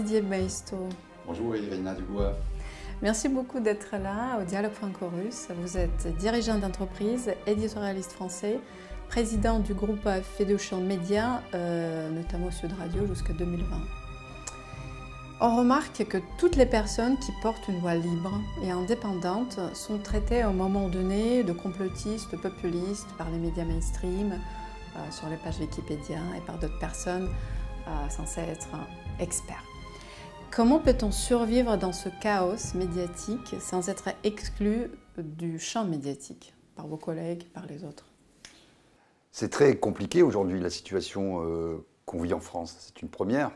Bonjour Didier. Bonjour Irina Dubois. Merci beaucoup d'être là au Dialogue.Chorus. Vous êtes dirigeant d'entreprise, éditorialiste français, président du groupe Fédéchant Média, euh, notamment Sud Radio jusqu'à 2020. On remarque que toutes les personnes qui portent une voix libre et indépendante sont traitées à un moment donné de complotistes, populistes par les médias mainstream, euh, sur les pages Wikipédia et par d'autres personnes euh, censées être experts. Comment peut-on survivre dans ce chaos médiatique sans être exclu du champ médiatique par vos collègues, par les autres? C'est très compliqué aujourd'hui la situation euh, qu'on vit en France. C'est une première.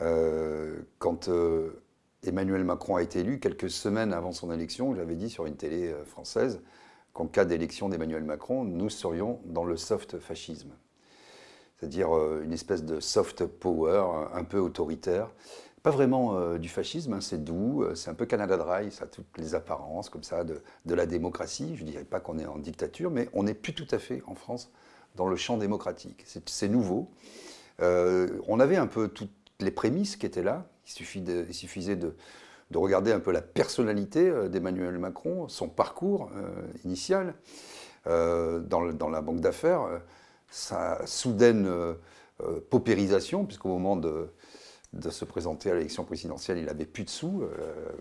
Euh, quand euh, Emmanuel Macron a été élu, quelques semaines avant son élection, j'avais dit sur une télé française qu'en cas d'élection d'Emmanuel Macron, nous serions dans le soft fascisme. C'est-à-dire une espèce de soft power un peu autoritaire. Pas vraiment du fascisme, hein, c'est doux, c'est un peu Canada Dry, ça a toutes les apparences comme ça de, la démocratie. Je ne dirais pas qu'on est en dictature, mais on n'est plus tout à fait en France dans le champ démocratique. C'est nouveau. on avait un peu tout, les prémices qui étaient là. Il, suffisait de, regarder un peu la personnalité euh, d'Emmanuel Macron, son parcours euh, initial euh, dans, la banque d'affaires, sa soudaine paupérisation, puisqu'au moment de, se présenter à l'élection présidentielle, il n'avait plus de sous,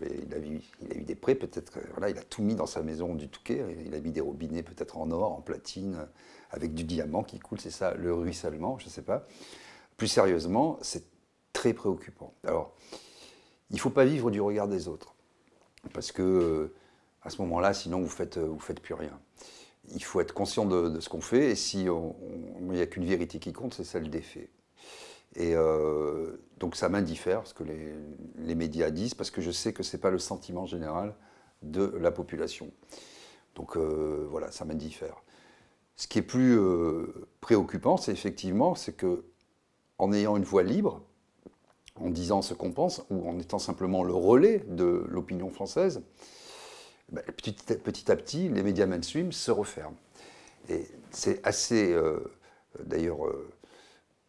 il, a eu, il, a eu, des prêts, peut-être, voilà, il a tout mis dans sa maison du Touquet, il a mis des robinets peut-être en or, en platine, avec du diamant qui coule, c'est ça, le ruissellement, je ne sais pas. Plus sérieusement, c'est très préoccupant. Alors, il ne faut pas vivre du regard des autres, parce que euh, à ce moment-là, sinon vous faites, euh, faites plus rien. Il faut être conscient de, ce qu'on fait, et si il n'y a qu'une vérité qui compte, c'est celle des faits. Et euh, donc ça m'indiffère ce que les, médias disent, parce que je sais que ce n'est pas le sentiment général de la population. Donc voilà, ça m'indiffère. Ce qui est plus préoccupant, c'est effectivement, c'est que en ayant une voix libre, en disant ce qu'on pense ou en étant simplement le relais de l'opinion française, ben, petit, petit, à petit, les médias mainstream se referment. Et c'est assez, euh, d'ailleurs, euh,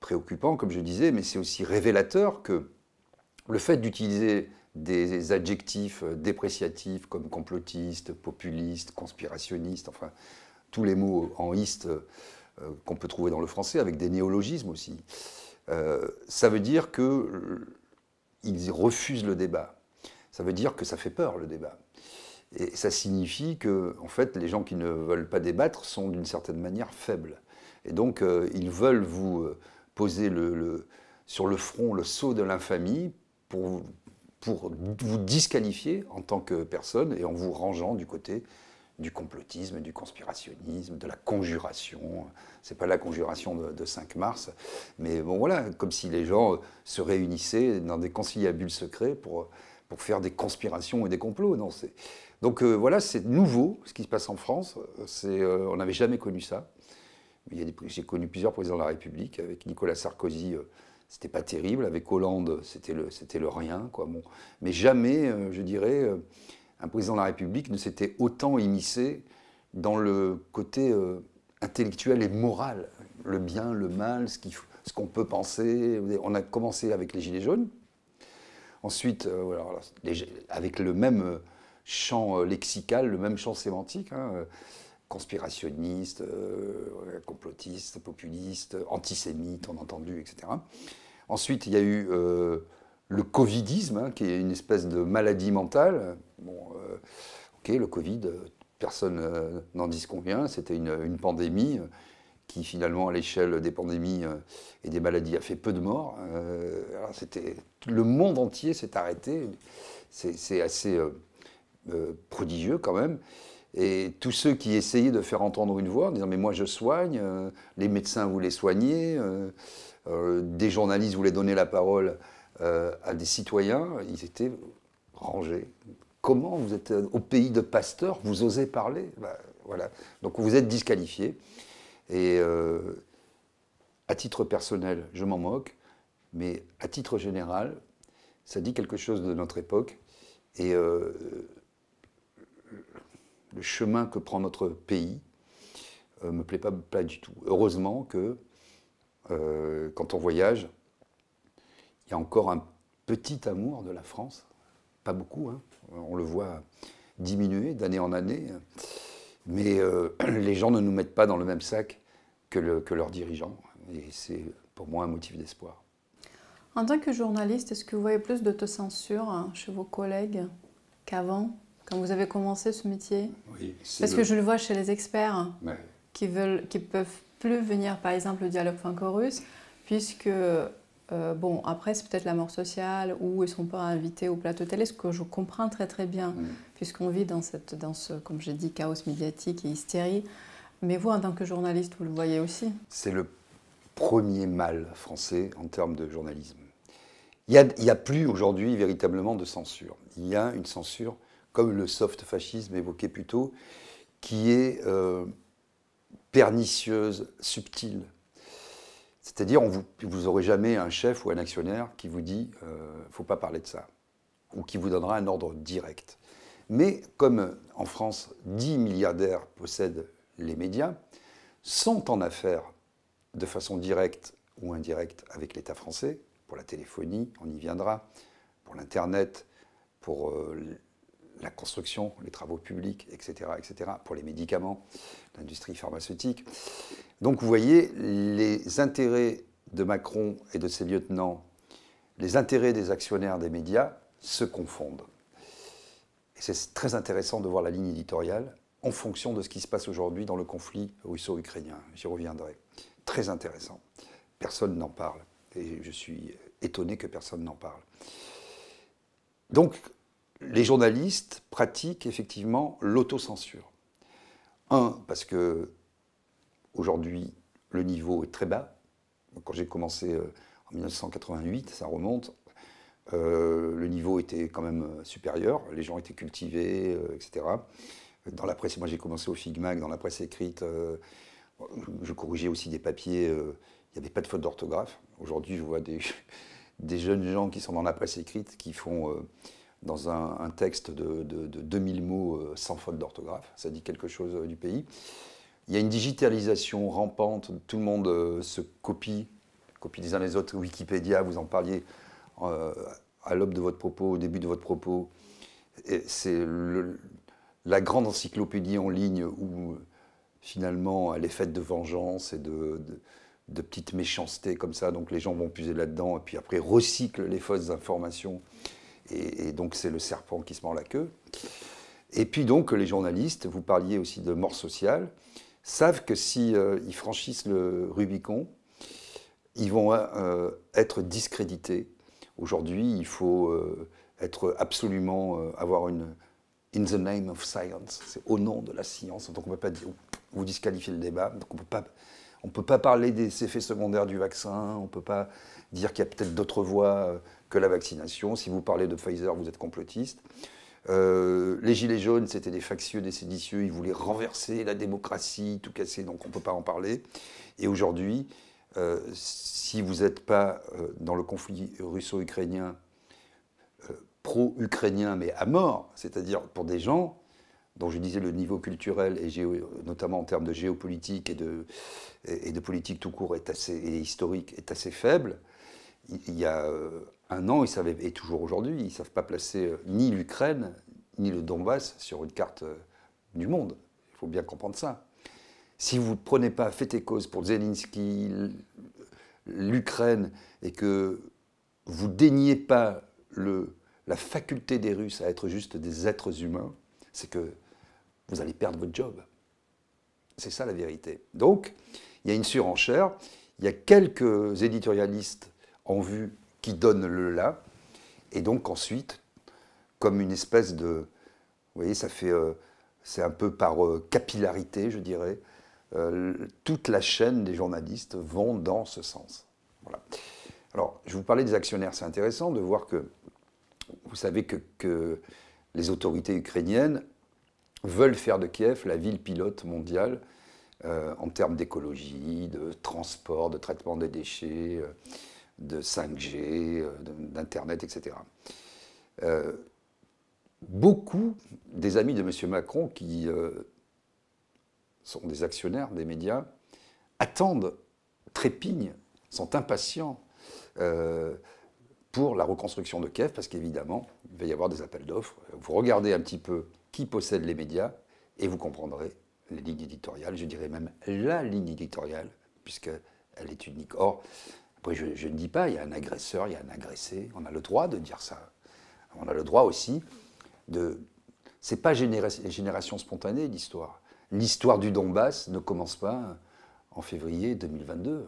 préoccupant, comme je disais, mais c'est aussi révélateur que le fait d'utiliser des adjectifs dépréciatifs comme complotiste, populiste, conspirationniste, enfin, tous les mots en iste euh, qu'on peut trouver dans le français, avec des néologismes aussi, euh, ça veut dire qu'ils euh, refusent le débat. Ça veut dire que ça fait peur le débat. Et ça signifie que, en fait, les gens qui ne veulent pas débattre sont d'une certaine manière faibles. Et donc, euh, ils veulent vous poser le, sur le front le sceau de l'infamie pour, pour vous disqualifier en tant que personne et en vous rangeant du côté du complotisme, du conspirationnisme, de la conjuration. C'est pas la conjuration de, 5 mars, mais bon voilà, comme si les gens se réunissaient dans des conciliabules secrets pour, pour faire des conspirations et des complots. Non, donc euh, voilà, c'est nouveau ce qui se passe en France. Euh, on n'avait jamais connu ça. J'ai connu plusieurs présidents de la République. Avec Nicolas Sarkozy, euh, c'était pas terrible. Avec Hollande, c'était le, le rien. Quoi. Mais jamais, je dirais un président de la République ne s'était autant immiscé dans le côté euh, intellectuel et moral, le bien, le mal, ce qu'on peut penser. On a commencé avec les Gilets jaunes. Ensuite, euh, avec le même euh, champ lexical, le même champ sémantique, hein, conspirationniste, complotiste, populiste, antisémite, on a entendu, etc. Ensuite, il y a eu le covidisme, hein, qui est une espèce de maladie mentale. Bon, euh, ok, le Covid, personne euh, n'en dit ce qu'on vient, c'était une, pandémie euh, qui finalement, à l'échelle des pandémies et des maladies, a fait peu de morts. c'était, le monde entier s'est arrêté. C'est, assez prodigieux quand même. Et tous ceux qui essayaient de faire entendre une voix, en disant mais moi je soigne, les médecins voulaient soigner, des journalistes voulaient donner la parole euh, à des citoyens, ils étaient rangés. Comment vous êtes euh, au pays de Pasteur, vous osez parler? Ben, voilà. Donc vous êtes disqualifié. Et euh, à titre personnel, je m'en moque, mais à titre général, ça dit quelque chose de notre époque. Et le chemin que prend notre pays ne me plaît pas, du tout. Heureusement que quand on voyage, il y a encore un petit amour de la France. Pas beaucoup, hein. on le voit diminuer d'année en année. Mais euh, les gens ne nous mettent pas dans le même sac que, leurs dirigeants. Et c'est pour moi un motif d'espoir. En tant que journaliste, est-ce que vous voyez plus d'autocensure hein, chez vos collègues qu'avant, quand vous avez commencé ce métier Oui. Parce que je le vois chez les experts qui veulent, qui peuvent plus venir, par exemple, au dialogue franco-russe, puisque euh, bon, après, c'est peut-être la mort sociale ou ils ne sont pas invités au plateau télé, ce que je comprends très très bien, mm. puisqu'on vit dans, cette, dans ce, comme j'ai dit, chaos médiatique et hystérie. Mais vous, en tant que journaliste, vous le voyez aussi C'est le premier mal français en termes de journalisme. Il n'y a, plus aujourd'hui véritablement de censure. Il y a une censure, comme le soft fascisme évoqué plus tôt, qui est euh, pernicieuse, subtile. C'est-à-dire, vous n'aurez jamais un chef ou un actionnaire qui vous dit ne euh, faut pas parler de ça, ou qui vous donnera un ordre direct. Mais comme en France, 10 milliardaires possèdent les médias, sont en affaires de façon directe ou indirecte avec l'État français, pour la téléphonie, on y viendra, pour l'Internet, pour euh, la construction, les travaux publics, etc., etc., pour les médicaments, l'industrie pharmaceutique. Donc vous voyez, les intérêts de Macron et de ses lieutenants, les intérêts des actionnaires des médias se confondent. Et c'est très intéressant de voir la ligne éditoriale en fonction de ce qui se passe aujourd'hui dans le conflit russo-ukrainien. J'y reviendrai. Très intéressant. Personne n'en parle. Et je suis étonné que personne n'en parle. Donc, les journalistes pratiquent effectivement l'autocensure. Un, parce que aujourd'hui, le niveau est très bas. Quand j'ai commencé euh, en 1988, ça remonte, euh, le niveau était quand même euh, supérieur, les gens étaient cultivés, etc. Dans la presse, moi j'ai commencé au Figmag, dans la presse écrite, je corrigeais aussi des papiers, il n'y avait pas de faute d'orthographe. Aujourd'hui, je vois des, jeunes gens qui sont dans la presse écrite qui font dans un, texte de, de, de, 2000 mots sans faute d'orthographe. Ça dit quelque chose du pays. Il y a une digitalisation rampante, tout le monde euh, se copie, copie les uns les autres. Wikipédia, vous en parliez euh, à l'aube de votre propos, au début de votre propos. C'est la grande encyclopédie en ligne où finalement elle est faite de vengeance et de, petites méchancetés comme ça. Donc les gens vont puiser là-dedans et puis après recyclent les fausses informations. Et, donc c'est le serpent qui se mord la queue. Et puis donc les journalistes, vous parliez aussi de mort sociale savent que si, euh, ils franchissent le Rubicon, ils vont euh, être discrédités. Aujourd'hui, il faut euh, être absolument avoir une in the name of science, c'est au nom de la science. Donc on ne peut pas vous disqualifiez le débat. Donc on peut pas, on peut pas parler des effets secondaires du vaccin. On ne peut pas dire qu'il y a peut-être d'autres voies que la vaccination. Si vous parlez de Pfizer, vous êtes complotiste. Euh, les Gilets jaunes, c'était des factieux, des séditieux, ils voulaient renverser la démocratie, tout casser, donc on ne peut pas en parler. Et aujourd'hui, euh, si vous n'êtes pas euh, dans le conflit russo-ukrainien, pro-ukrainien, mais à mort, c'est-à-dire pour des gens dont je disais le niveau culturel, et notamment en termes de géopolitique et de, politique tout court est assez, et historique, est assez faible, il y a un an, ils savaient, et toujours aujourd'hui, ils ne savent pas placer euh, ni l'Ukraine, ni le Donbass sur une carte euh, du monde. Il faut bien comprendre ça. Si vous ne prenez pas fait et cause pour Zelensky, l'Ukraine, et que vous déniez pas la faculté des Russes à être juste des êtres humains, c'est que vous allez perdre votre job. C'est ça la vérité. Donc, il y a une surenchère, il y a quelques éditorialistes en vue qui donne le là. Et donc ensuite, comme une espèce de... Vous voyez, ça fait... Euh, c'est un peu par euh, capillarité, je dirais. Euh, toute la chaîne des journalistes vont dans ce sens. Voilà. Alors, je vous parlais des actionnaires. C'est intéressant de voir que vous savez que, que, les autorités ukrainiennes veulent faire de Kiev la ville pilote mondiale en termes d'écologie, de transport, de traitement des déchets de 5G, euh, d'Internet, etc. Euh, beaucoup des amis de M. Macron, qui euh, sont des actionnaires des médias, attendent, trépignent, sont impatients pour la reconstruction de Kiev, parce qu'évidemment, il va y avoir des appels d'offres. Vous regardez un petit peu qui possède les médias, et vous comprendrez les lignes éditoriales, je dirais même la ligne éditoriale, puisqu'elle est unique. Or, après, je, ne dis pas, il y a un agresseur, il y a un agressé, on a le droit de dire ça. On a le droit aussi de... C'est pas génération spontanée, l'histoire. L'histoire du Donbass ne commence pas en février 2022,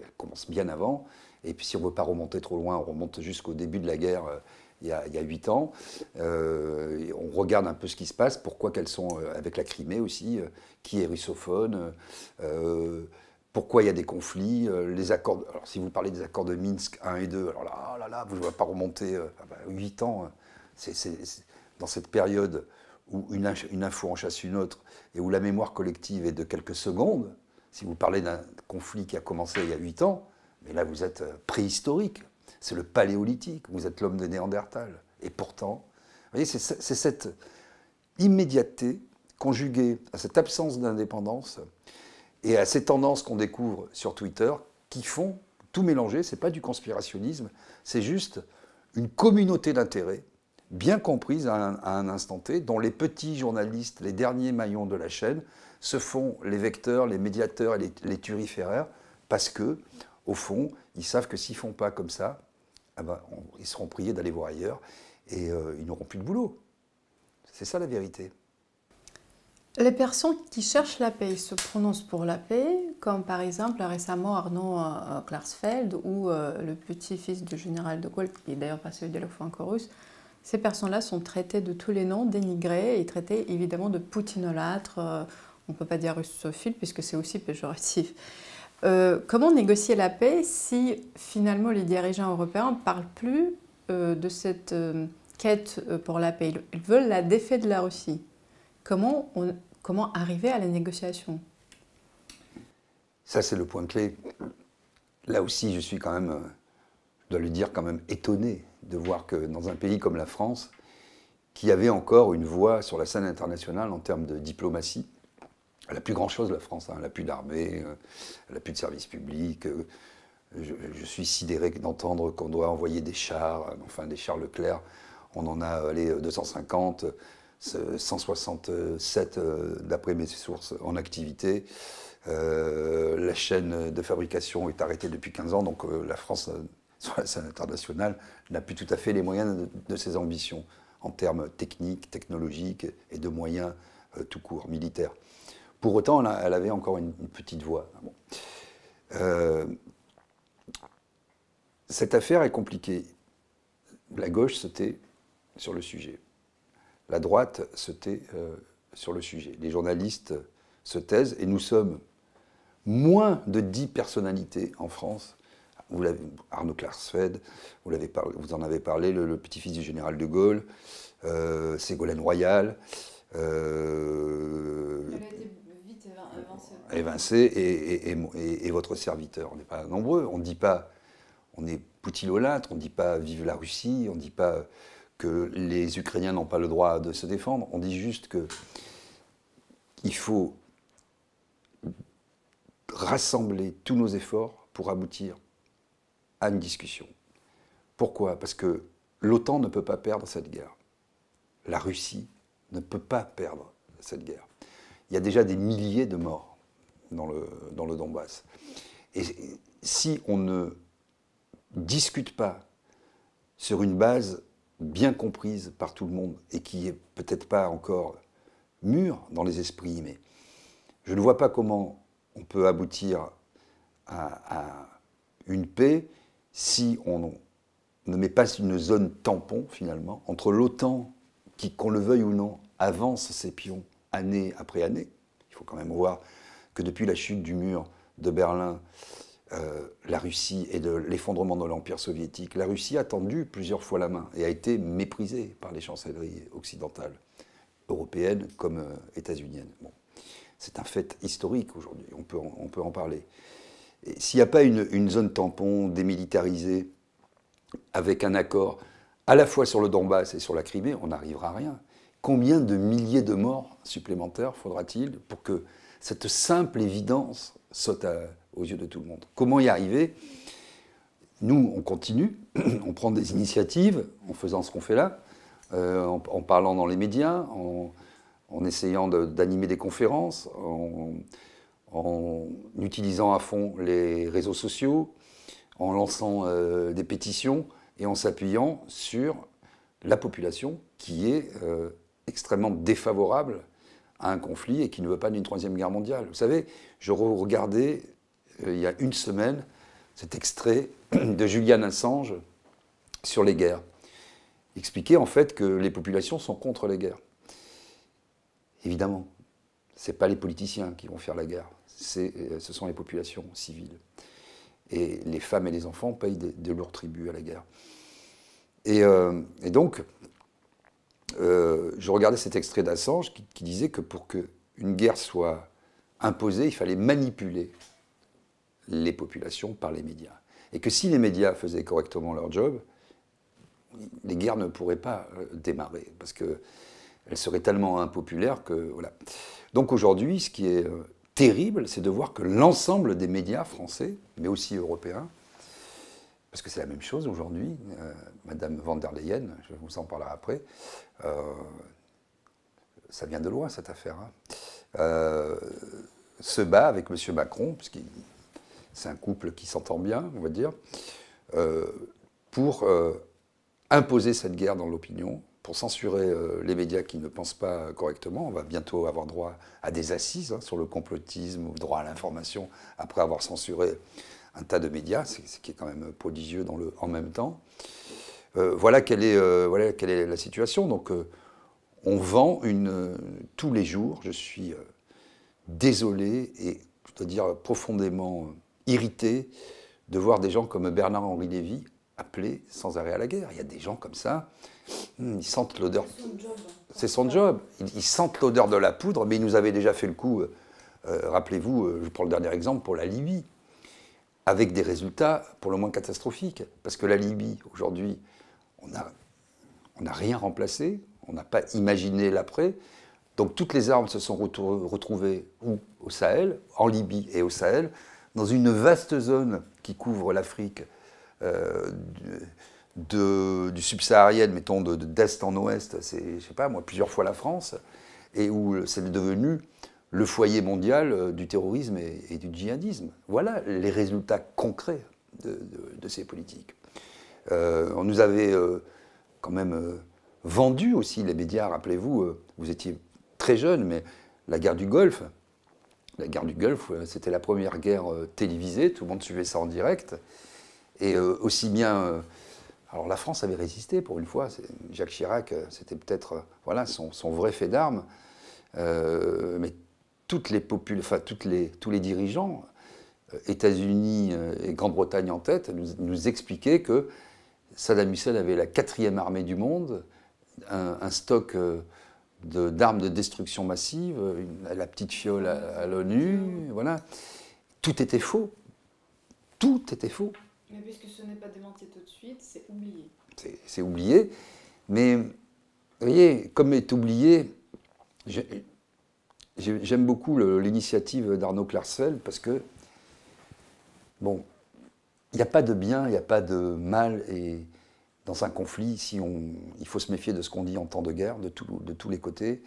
elle commence bien avant. Et puis si on ne veut pas remonter trop loin, on remonte jusqu'au début de la guerre euh, il y a huit ans. Euh, on regarde un peu ce qui se passe, pourquoi qu'elles sont euh, avec la Crimée aussi, qui est russophone, pourquoi il y a des conflits, les accords. Alors si vous parlez des accords de Minsk 1 et 2, alors là, oh là, là vous ne voulez pas remonter ah bah, huit ans. C'est dans cette période où une, une info en chasse une autre et où la mémoire collective est de quelques secondes. Si vous parlez d'un conflit qui a commencé il y a huit ans, mais là, vous êtes euh, préhistorique. C'est le paléolithique. Vous êtes l'homme de Néandertal. Et pourtant, vous voyez, c'est cette immédiateté conjuguée à cette absence d'indépendance et à ces tendances qu'on découvre sur Twitter qui font tout mélanger. C'est pas du conspirationnisme, c'est juste une communauté d'intérêts bien comprise à un, instant T, dont les petits journalistes, les derniers maillons de la chaîne, se font les vecteurs, les médiateurs et les, les turiféraires, parce que au fond, ils savent que s'ils ne font pas comme ça, ah ben, ils seront priés d'aller voir ailleurs et euh, ils n'auront plus de boulot. C'est ça la vérité. Les personnes qui cherchent la paix se prononcent pour la paix, comme par exemple récemment Arnaud euh, Klarsfeld ou euh, le petit-fils du général de Gaulle, qui est d'ailleurs passé au dialogue franco-russe. Ces personnes-là sont traitées de tous les noms, dénigrées et traitées évidemment de poutinolâtres. on ne peut pas dire russophile puisque c'est aussi péjoratif. Euh, comment négocier la paix si finalement les dirigeants européens ne parlent plus euh, de cette euh, quête pour la paix? Ils veulent la défaite de la Russie. Comment, arriver à la négociation? Ça, c'est le point clé. Là aussi, je suis quand même, je dois le dire, quand même étonné de voir que dans un pays comme la France, qui avait encore une voix sur la scène internationale en termes de diplomatie, elle n'a plus grand-chose, la France. Hein. Elle n'a plus d'armée, euh, elle n'a plus de services publics. Euh, je, suis sidéré d'entendre qu'on doit envoyer des chars, euh, enfin des chars Leclerc. On en a allé 250, 167 d'après mes sources en activité. la chaîne de fabrication est arrêtée depuis 15 ans, donc la France, sur la scène internationale, n'a plus tout à fait les moyens de, ses ambitions en termes techniques, technologiques et de moyens tout court, militaires. Pour autant, elle, avait encore une, petite voix. Euh, cette affaire est compliquée. La gauche se sur le sujet. La droite se tait euh, sur le sujet. Les journalistes se taisent et nous sommes moins de dix personnalités en France. Vous l'avez, Arnaud Klarsfeld, vous, l'avez vous en avez parlé, le, petit-fils du général de Gaulle, euh, Ségolène Royal. Euh, évincé et, et, votre serviteur. On n'est pas nombreux. On ne dit pas, on est poutilolâtre, on ne dit pas vive la Russie, on ne dit pas que les Ukrainiens n'ont pas le droit de se défendre. On dit juste que il faut rassembler tous nos efforts pour aboutir à une discussion. Pourquoi? Parce que l'OTAN ne peut pas perdre cette guerre. La Russie ne peut pas perdre cette guerre. Il y a déjà des milliers de morts dans le, dans le Donbass. Et si on ne discute pas sur une base bien comprise par tout le monde et qui est peut-être pas encore mûre dans les esprits, mais je ne vois pas comment on peut aboutir à, une paix si on ne met pas une zone tampon finalement entre l'OTAN qui, qu'on le veuille ou non, avance ses pions année après année. Il faut quand même voir que depuis la chute du mur de Berlin, euh, la Russie et de l'effondrement de l'Empire soviétique, la Russie a tendu plusieurs fois la main et a été méprisée par les chancelleries occidentales, européennes comme euh, états-uniennes. C'est un fait historique aujourd'hui, on peut, en, on peut en parler. S'il n'y a pas une, une, zone tampon démilitarisée avec un accord à la fois sur le Donbass et sur la Crimée, on n'arrivera à rien. Combien de milliers de morts supplémentaires faudra-t-il pour que cette simple évidence saute aux yeux de tout le monde. Comment y arriver? Nous, on continue, on prend des initiatives en faisant ce qu'on fait là, euh, en, parlant dans les médias, en, essayant d'animer des conférences, en, utilisant à fond les réseaux sociaux, en lançant euh, des pétitions et en s'appuyant sur la population qui est euh, extrêmement défavorable à un conflit et qui ne veut pas d'une troisième guerre mondiale. Vous savez, je regardais il y a une semaine cet extrait de Julian Assange sur les guerres. Expliquer en fait que les populations sont contre les guerres. Évidemment, ce n'est pas les politiciens qui vont faire la guerre, euh, ce sont les populations civiles. Et les femmes et les enfants payent de, lourds tributs à la guerre. Et, euh, donc, euh, je regardais cet extrait d'Assange qui, qui disait que pour qu'une guerre soit imposée, il fallait manipuler les populations par les médias. Et que si les médias faisaient correctement leur job, les guerres ne pourraient pas euh, démarrer, parce qu'elles seraient tellement impopulaires que... Voilà. Donc aujourd'hui, ce qui est euh, terrible, c'est de voir que l'ensemble des médias français, mais aussi européens, parce que c'est la même chose aujourd'hui, euh, Madame van der Leyen, je vous en parlerai après, ça vient de loin cette affaire, hein, se bat avec M. Macron, puisqu'il c'est un couple qui s'entend bien, on va dire, euh, pour euh, imposer cette guerre dans l'opinion, pour censurer euh, les médias qui ne pensent pas correctement. On va bientôt avoir droit à des assises hein, sur le complotisme ou droit à l'information après avoir censuré un tas de médias, ce qui est quand même prodigieux dans le, en même temps. voilà, quelle est, voilà quelle est la situation. Donc, on vend une, tous les jours. Je suis désolé et je dois dire profondément irrité de voir des gens comme Bernard-Henri Lévy appeler sans arrêt à la guerre. Il y a des gens comme ça, hmm, ils sentent l'odeur. C'est son job. Ils, sentent l'odeur de la poudre, mais ils nous avaient déjà fait le coup, euh, euh, rappelez-vous, euh, je prends le dernier exemple pour la Libye, avec des résultats pour le moins catastrophiques. Parce que la Libye, aujourd'hui, on n'a on rien remplacé, on n'a pas imaginé l'après. Donc toutes les armes se sont retrouvées où? Au Sahel, en Libye et au Sahel dans une vaste zone qui couvre l'Afrique euh, du subsaharienne, mettons d'est en ouest, c'est, je sais pas moi, plusieurs fois la France, et où c'est devenu le foyer mondial euh, du terrorisme et, du djihadisme. Voilà les résultats concrets de, ces politiques. Euh, on nous avait quand même vendu aussi, les médias, rappelez-vous, vous étiez très jeune, mais la guerre du Golfe, la guerre du Golfe, euh, c'était la première guerre euh, télévisée, tout le monde suivait ça en direct. Et euh, aussi bien. alors la France avait résisté pour une fois. Jacques Chirac, c'était peut-être voilà, son, vrai fait d'armes. mais toutes les enfin, toutes les, tous les dirigeants, États-Unis et Grande-Bretagne en tête, nous, expliquaient que Saddam Hussein avait la quatrième armée du monde, un, stock d'armes de, destruction massive, la petite fiole à, l'ONU, voilà. Tout était faux. Tout était faux. Mais puisque ce n'est pas démenti tout de suite, c'est oublié. C'est oublié. Mais, vous voyez, comme est oublié, j'aime beaucoup l'initiative d'Arnaud Klarsfeld parce que, bon, il n'y a pas de bien, il n'y a pas de mal, et dans un conflit, il faut se méfier de ce qu'on dit en temps de guerre, de, tous les côtés,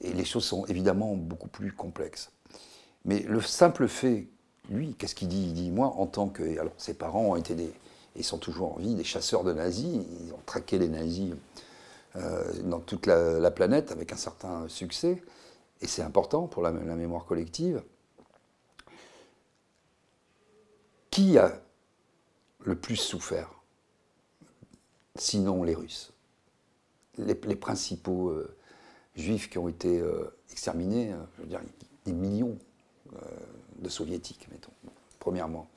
et les choses sont évidemment beaucoup plus complexes. Mais le simple fait, lui, qu'est-ce qu'il dit? Il dit, moi, en tant que... Alors, ses parents ont été des... Ils sont toujours en vie, des chasseurs de nazis, ils ont traqué les nazis euh, dans toute la, planète avec un certain succès, et c'est important pour la mémoire collective. Qui a le plus souffert? Sinon les Russes. Les, principaux euh, juifs qui ont été euh, exterminés, euh, je veux dire, des millions de soviétiques, mettons, premièrement.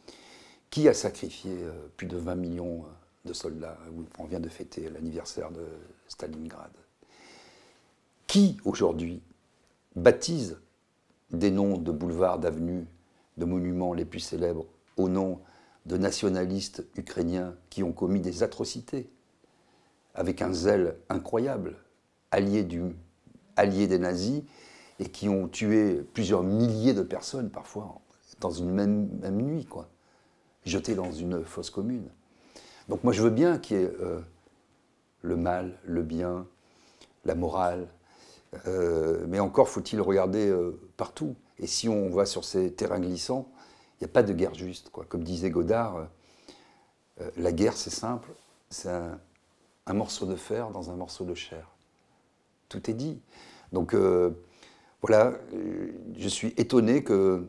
Qui a sacrifié plus de 20 millions de soldats On vient de fêter l'anniversaire de Stalingrad. Qui, aujourd'hui, baptise des noms de boulevards, d'avenues, de monuments les plus célèbres au nom de nationalistes ukrainiens qui ont commis des atrocités avec un zèle incroyable, alliés, des nazis, et qui ont tué plusieurs milliers de personnes parfois dans une même, nuit, quoi, jetées dans une fosse commune. Donc moi je veux bien qu'il y ait euh, le mal, le bien, la morale, euh, mais encore faut-il regarder euh, partout. Et si on va sur ces terrains glissants, il n'y a pas de guerre juste. Quoi. Comme disait Godard, la guerre c'est simple, c'est un, morceau de fer dans un morceau de chair. Tout est dit. Donc voilà, je suis étonné que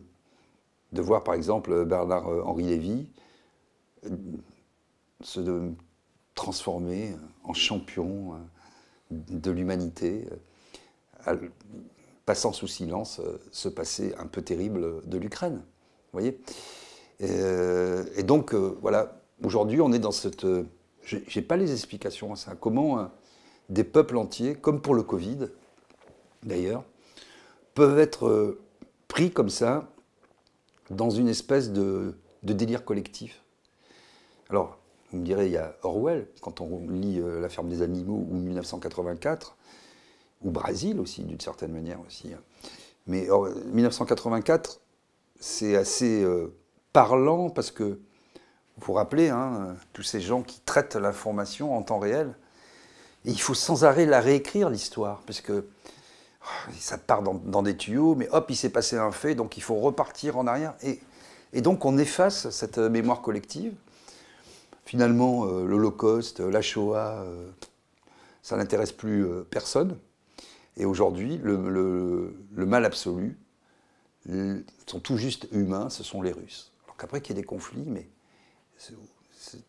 de voir par exemple Bernard-Henri Lévy se transformer en champion euh, de l'humanité, euh, passant sous silence euh, ce passé un peu terrible de l'Ukraine. Vous voyez et, donc, voilà, aujourd'hui, on est dans cette. Je n'ai pas les explications à ça. Comment des peuples entiers, comme pour le Covid d'ailleurs, peuvent être pris comme ça dans une espèce de, délire collectif? Alors, vous me direz, il y a Orwell, quand on lit euh, La ferme des animaux ou 1984, ou Brésil aussi, d'une certaine manière aussi. Hein. Mais 1984, c'est assez euh, parlant parce que, vous vous rappelez, hein, tous ces gens qui traitent l'information en temps réel, il faut sans arrêt la réécrire, l'histoire, parce que oh, ça part dans, des tuyaux, mais hop, il s'est passé un fait, donc il faut repartir en arrière. Et, donc on efface cette mémoire collective. Finalement, euh, l'Holocauste, la Shoah, euh, ça n'intéresse plus euh, personne. Et aujourd'hui, le, mal absolu sont tout juste humains, ce sont les Russes. Alors qu'après qu'il y ait des conflits, mais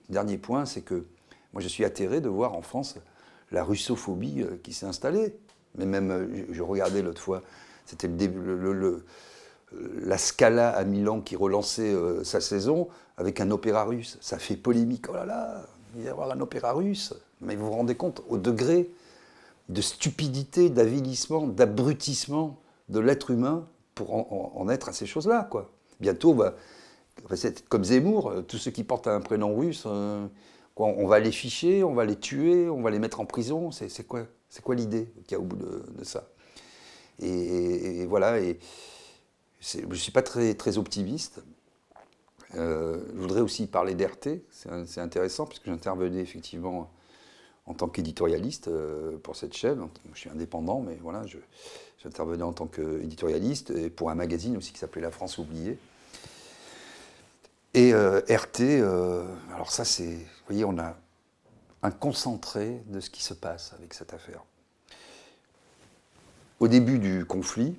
dernier point, c'est que moi je suis atterré de voir en France la russophobie qui s'est installée. Mais même, je, regardais l'autre fois, c'était le, le, la Scala à Milan qui relançait sa saison avec un opéra russe. Ça fait polémique. Oh là là, il va y avoir un opéra russe. Mais vous vous rendez compte au degré de stupidité, d'avilissement, d'abrutissement de l'être humain pour en, être à ces choses-là. quoi. Bientôt, comme Zemmour, euh, tous ceux qui portent un prénom russe, euh, on va les ficher, on va les tuer, on va les mettre en prison. C'est quoi, l'idée qu'il y a au bout de, ça? Et, voilà, je ne suis pas très, optimiste. Euh, je voudrais aussi parler d'RT, c'est intéressant puisque j'intervenais effectivement en tant qu'éditorialiste pour cette chaîne. Je suis indépendant, mais voilà, j'intervenais en tant qu'éditorialiste et pour un magazine aussi qui s'appelait La France oubliée. Et euh, RT, alors ça c'est, vous voyez, on a un concentré de ce qui se passe avec cette affaire. Au début du conflit,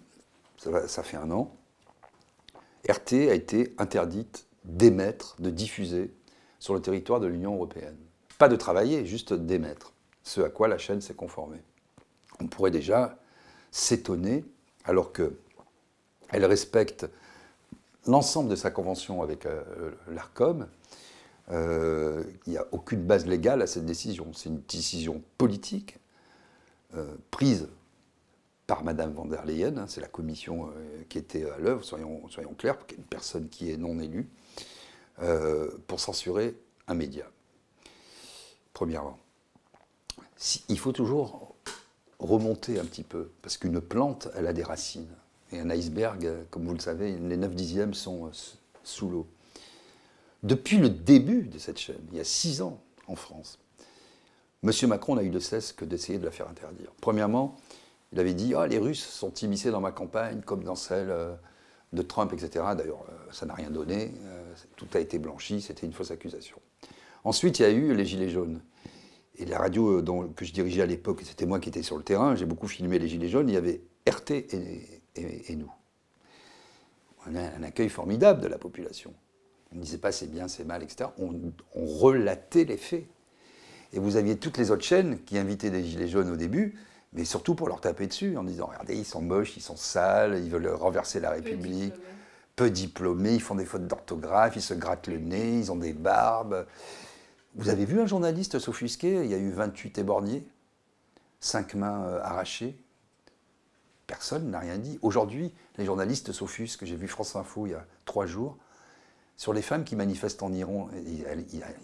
ça fait un an, RT a été interdite d'émettre, de diffuser sur le territoire de l'Union européenne. Pas de travailler, juste d'émettre, ce à quoi la chaîne s'est conformée. On pourrait déjà s'étonner, alors qu'elle respecte l'ensemble de sa convention avec euh, l'ARCOM, euh, il n'y a aucune base légale à cette décision. C'est une décision politique euh, prise par Madame van der Leyen, hein, c'est la commission qui était à l'œuvre, soyons, soyons clairs, une personne qui est non élue, euh, pour censurer un média. Premièrement. il faut toujours remonter un petit peu, parce qu'une plante, elle a des racines. Et un iceberg, comme vous le savez, les 9 dixièmes sont euh, sous l'eau. Depuis le début de cette chaîne, il y a six ans en France, M. Macron n'a eu de cesse que d'essayer de la faire interdire. Premièrement, il avait dit ah, les Russes sont immiscés dans ma campagne comme dans celle euh, de Trump, etc. D'ailleurs, ça n'a rien donné tout a été blanchi, c'était une fausse accusation. Ensuite, il y a eu les Gilets jaunes. Et la radio euh, que je dirigeais à l'époque, c'était moi qui étais sur le terrain, j'ai beaucoup filmé les Gilets jaunes, il y avait RT et, nous. On a un accueil formidable de la population. On ne disait pas c'est bien, c'est mal, etc. On, on, relatait les faits. Et vous aviez toutes les autres chaînes qui invitaient des Gilets jaunes au début, mais surtout pour leur taper dessus, en disant regardez, ils sont moches, ils sont sales, ils veulent renverser la République peu diplômés, ils font des fautes d'orthographe, ils se grattent le nez, ils ont des barbes. Vous avez vu un journaliste s'offusquer? Il y a eu 28 éborgnés, 5 mains euh, arrachées. Personne n'a rien dit. Aujourd'hui, les journalistes s'offusquent. J'ai vu France Info il y a trois jours sur les femmes qui manifestent en Iran.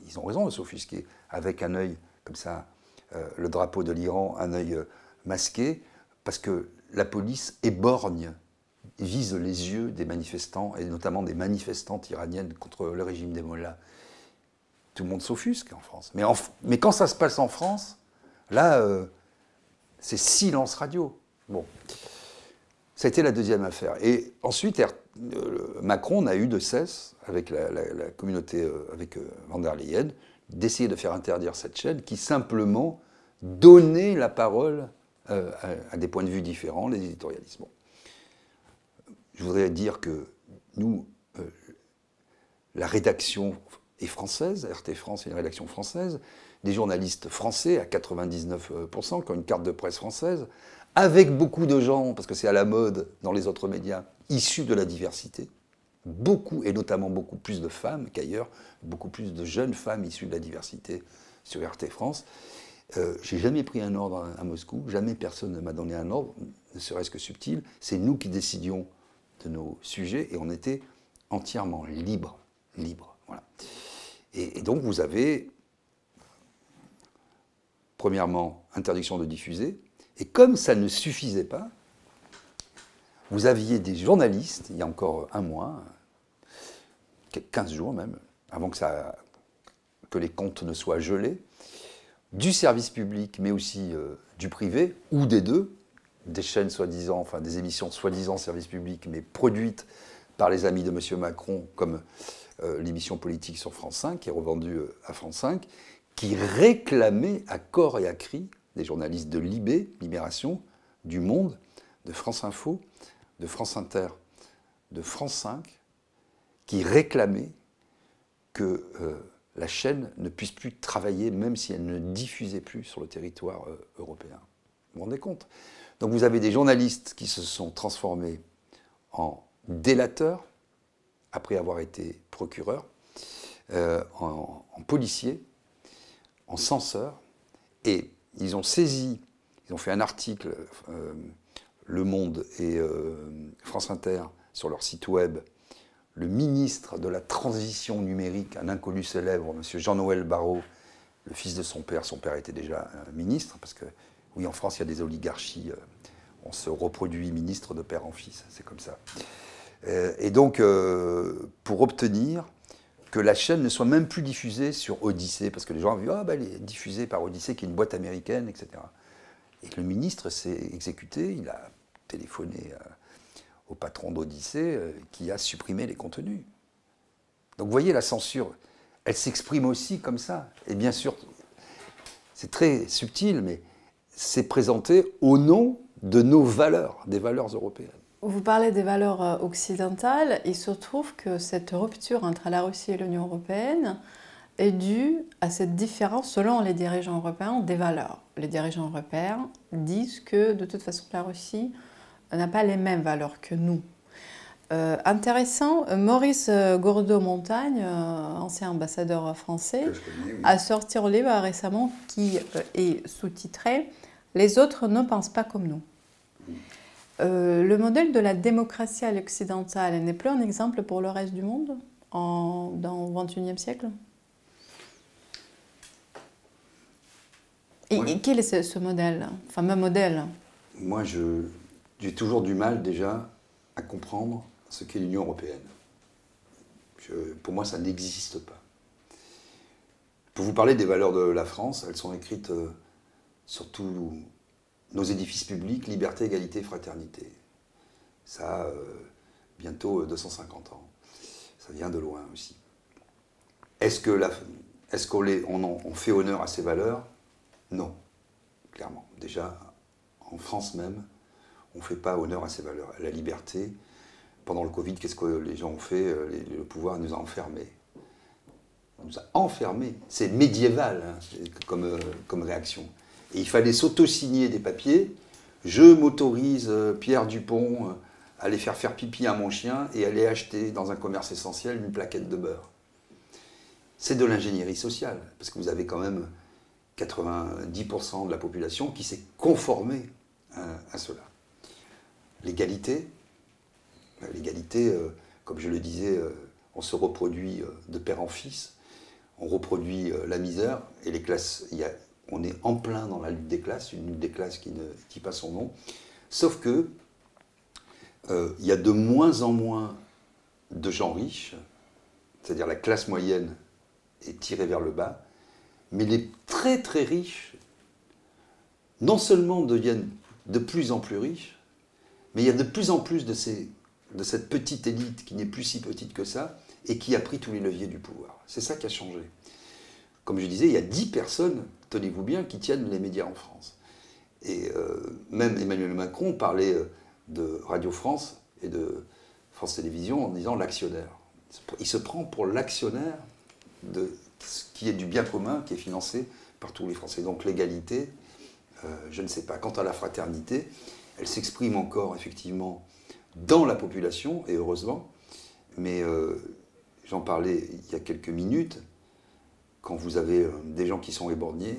Ils ont raison de s'offusquer. Avec un œil comme ça, euh, le drapeau de l'Iran, un œil euh, masqué, parce que la police éborgne vise les yeux des manifestants, et notamment des manifestantes iraniennes contre le régime des mollahs. tout le monde s'offusque en France. Mais, mais, quand ça se passe en France, là, c'est silence radio. Bon. Ça a été la deuxième affaire. Et ensuite, Macron n'a eu de cesse, avec la, communauté, avec Van der Leyen, d'essayer de faire interdire cette chaîne qui simplement donnait la parole à, des points de vue différents, les éditorialismes. Je voudrais dire que nous, euh, la rédaction est française, RT France est une rédaction française, des journalistes français à 99%, qui ont une carte de presse française, avec beaucoup de gens, parce que c'est à la mode dans les autres médias, issus de la diversité. Beaucoup, et notamment beaucoup plus de femmes qu'ailleurs, beaucoup plus de jeunes femmes issues de la diversité sur RT France. Euh, j'ai jamais pris un ordre à, Moscou, jamais personne ne m'a donné un ordre, ne serait-ce que subtil. C'est nous qui décidions de nos sujets et on était entièrement libre, libre. Voilà. Et, donc vous avez, premièrement, interdiction de diffuser. Et comme ça ne suffisait pas, vous aviez des journalistes, il y a encore un mois, 15 jours même, avant que, les comptes ne soient gelés, du service public, mais aussi euh, du privé, ou des deux, des chaînes soi-disant, enfin des émissions soi-disant service public, mais produites par les amis de M. Macron, comme euh, l'émission politique sur France 5, qui est revendue euh, à France 5, qui réclamait à corps et à cri des journalistes de Libé, Libération, du Monde, de France Info, de France Inter, de France 5, qui réclamaient que euh, la chaîne ne puisse plus travailler, même si elle ne diffusait plus sur le territoire européen. Vous vous rendez compte? Donc vous avez des journalistes qui se sont transformés en délateurs, après avoir été procureurs, euh, en, policiers, en censeurs, et ils ont saisi, ils ont fait un article, euh, Le Monde et euh, France Inter, sur leur site web, le ministre de la transition numérique, un inconnu célèbre, M. Jean-Noël Barrot, le fils de son père, son père était déjà ministre, parce que oui, en France, il y a des oligarchies. Euh, on se reproduit ministre de père en fils, c'est comme ça. Et donc, pour obtenir que la chaîne ne soit même plus diffusée sur Odyssée, parce que les gens ont vu, ah, ben, elle est diffusée par Odyssée, qui est une boîte américaine, etc. Et le ministre s'est exécuté, il a téléphoné au patron d'Odyssée, qui a supprimé les contenus. Donc, vous voyez, la censure, elle s'exprime aussi comme ça. Et bien sûr, c'est très subtil, mais c'est présenté au nom de nos valeurs, des valeurs européennes. Vous parlez des valeurs euh, occidentales. Il se trouve que cette rupture entre la Russie et l'Union européenne est due à cette différence, selon les dirigeants européens, des valeurs. Les dirigeants européens disent que de toute façon la Russie n'a pas les mêmes valeurs que nous. Euh, intéressant, Maurice Gourdeau-Montagne, euh, ancien ambassadeur français, a sorti un livre récemment qui est sous-titré les autres ne pensent pas comme nous. Euh, le modèle de la démocratie à l'occidentale n'est plus un exemple pour le reste du monde en, dans le XXIe siècle? Et, quel est ce, modèle, fameux modèle? Moi, j'ai toujours du mal déjà à comprendre ce qu'est l'Union européenne. pour moi, ça n'existe pas. Pour vous parler des valeurs de la France, elles sont écrites euh, sur tous nos édifices publics, liberté, égalité, fraternité. Ça euh, bientôt 250 euh, ans. Ça vient de loin aussi. Est-ce qu'on est on, on fait honneur à ces valeurs? Non, clairement. Déjà, en France même, on ne fait pas honneur à ces valeurs. La liberté, pendant le Covid, qu'est-ce que les gens ont fait? Euh, Le pouvoir nous a enfermés. On nous a enfermés. C'est médiéval hein, comme réaction. Et il fallait s'auto-signer des papiers. Je m'autorise, euh, Pierre Dupont, euh, à aller faire faire pipi à mon chien et aller acheter dans un commerce essentiel une plaquette de beurre. C'est de l'ingénierie sociale, parce que vous avez quand même 90% de la population qui s'est conformée euh, à, cela. L'égalité, l'égalité, comme je le disais, on se reproduit de père en fils, on reproduit la misère, et les classes, on est en plein dans la lutte des classes, une lutte des classes qui ne dit pas son nom. Sauf que euh, il y a de moins en moins de gens riches, c'est-à-dire la classe moyenne est tiré vers le bas, mais les très très riches, non seulement deviennent de plus en plus riches, mais il y a de plus en plus de, de cette petite élite qui n'est plus si petite que ça et qui a pris tous les leviers du pouvoir. C'est ça qui a changé. Comme je disais, il y a 10 personnes, tenez-vous bien, qui tiennent les médias en France. Et euh, même Emmanuel Macron parlait euh, de Radio France et de France Télévisions en disant l'actionnaire. Il se prend pour l'actionnaire de ce qui est du bien commun, qui est financé par tous les Français. Donc l'égalité, euh, je ne sais pas. Quant à la fraternité, elle s'exprime encore effectivement dans la population, et heureusement, mais j'en parlais il y a quelques minutes, quand vous avez des gens qui sont éborgnés,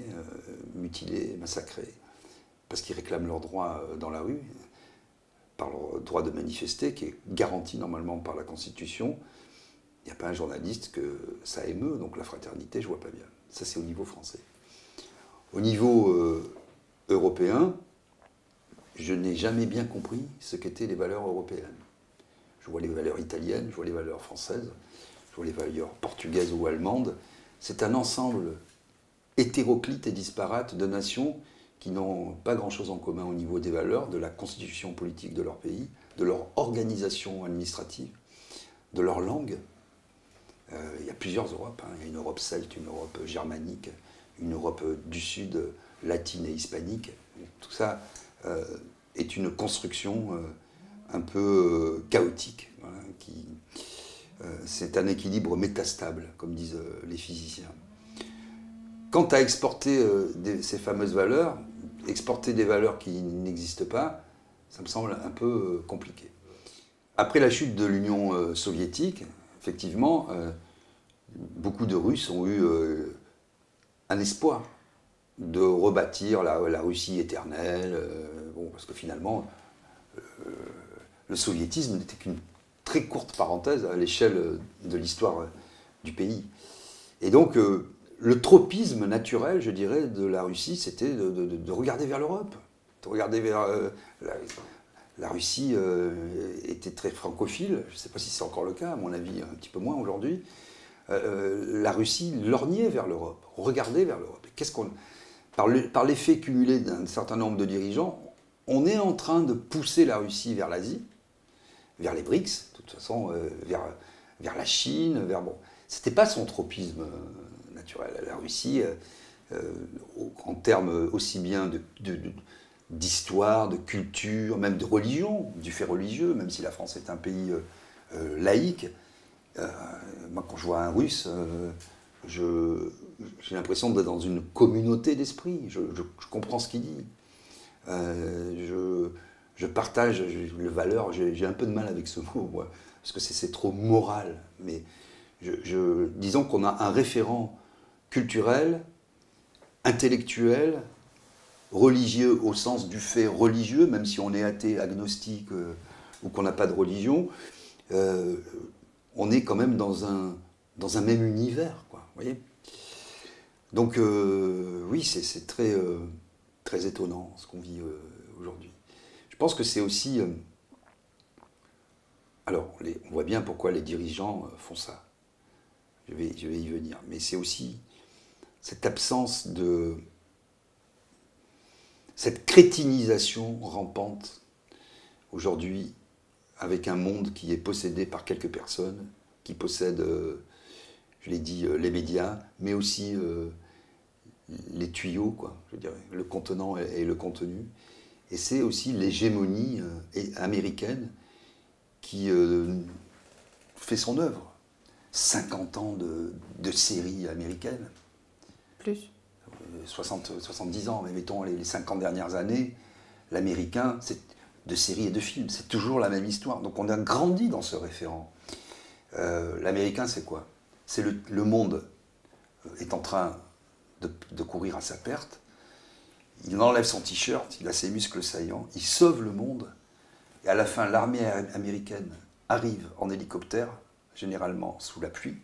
mutilés, massacrés, parce qu'ils réclament leurs droits euh, dans la rue, par leur droit de manifester, qui est garanti normalement par la Constitution. Il n'y a pas un journaliste que ça émeut, donc la fraternité, je vois pas bien. Ça, c'est au niveau français. Au niveau euh, européen, je n'ai jamais bien compris ce qu'étaient les valeurs européennes. Je vois les valeurs italiennes, je vois les valeurs françaises, je vois les valeurs portugaises ou allemandes. C'est un ensemble hétéroclite et disparate de nations qui n'ont pas grand-chose en commun au niveau des valeurs, de la constitution politique de leur pays, de leur organisation administrative, de leur langue. Euh, il y a plusieurs Europes. Hein. Il y a une Europe celte, une Europe germanique, une Europe du Sud, latine et hispanique. Tout ça euh, est une construction euh, un peu chaotique. C'est un équilibre métastable, comme disent les physiciens. Quant à exporter ces fameuses valeurs, exporter des valeurs qui n'existent pas, ça me semble un peu euh, compliqué. Après la chute de l'Union euh, soviétique, effectivement, euh, beaucoup de Russes ont eu un espoir de rebâtir la, Russie éternelle, bon, parce que finalement, le soviétisme n'était qu'une très courte parenthèse à l'échelle de l'histoire du pays. Et donc, le tropisme naturel, je dirais, de la Russie, c'était de, regarder vers l'Europe, de regarder vers euh, la, Russie euh, était très francophile. Je ne sais pas si c'est encore le cas, à mon avis, un petit peu moins aujourd'hui. Euh, la Russie lorgnait vers l'Europe, regardait vers l'Europe. Qu'est-ce qu'on par l'effet cumulé d'un certain nombre de dirigeants, on est en train de pousser la Russie vers l'Asie, vers les BRICS, de toute façon, vers, vers la Chine, vers bon. C'était pas son tropisme la Russie, euh, euh, en termes aussi bien d'histoire, de, culture, même de religion, du fait religieux, même si la France est un pays euh, laïque. moi, quand je vois un russe, j'ai l'impression d'être dans une communauté d'esprit. Je, comprends ce qu'il dit. Je, partage le valeur. J'ai un peu de mal avec ce mot, parce que c'est trop moral. Mais disons qu'on a un référent culturel, intellectuel, religieux au sens du fait religieux, même si on est athée, agnostique euh, ou qu'on n'a pas de religion, euh, on est quand même dans un, dans un même univers, quoi, voyez Donc euh, oui, c'est très, très étonnant ce qu'on vit aujourd'hui. Je pense que c'est aussi... alors, on voit bien pourquoi les dirigeants font ça. Je vais, je vais y venir. Mais c'est aussi cette absence de. cette crétinisation rampante aujourd'hui avec un monde qui est possédé par quelques personnes, qui possèdent, euh, je l'ai dit, euh, les médias, mais aussi euh, les tuyaux, quoi, je dirais, le contenant et, le contenu. Et c'est aussi l'hégémonie américaine qui fait son œuvre. 50 ans de, de séries américaines. Plus 60, 70 ans, mais mettons les, 50 dernières années, l'américain, c'est de séries et de films, c'est toujours la même histoire. Donc on a grandi dans ce référent. Euh, l'américain, c'est quoi? C'est le, monde est en train de, courir à sa perte. Il enlève son t-shirt, il a ses muscles saillants, il sauve le monde. Et à la fin, l'armée américaine arrive en hélicoptère, généralement sous la pluie.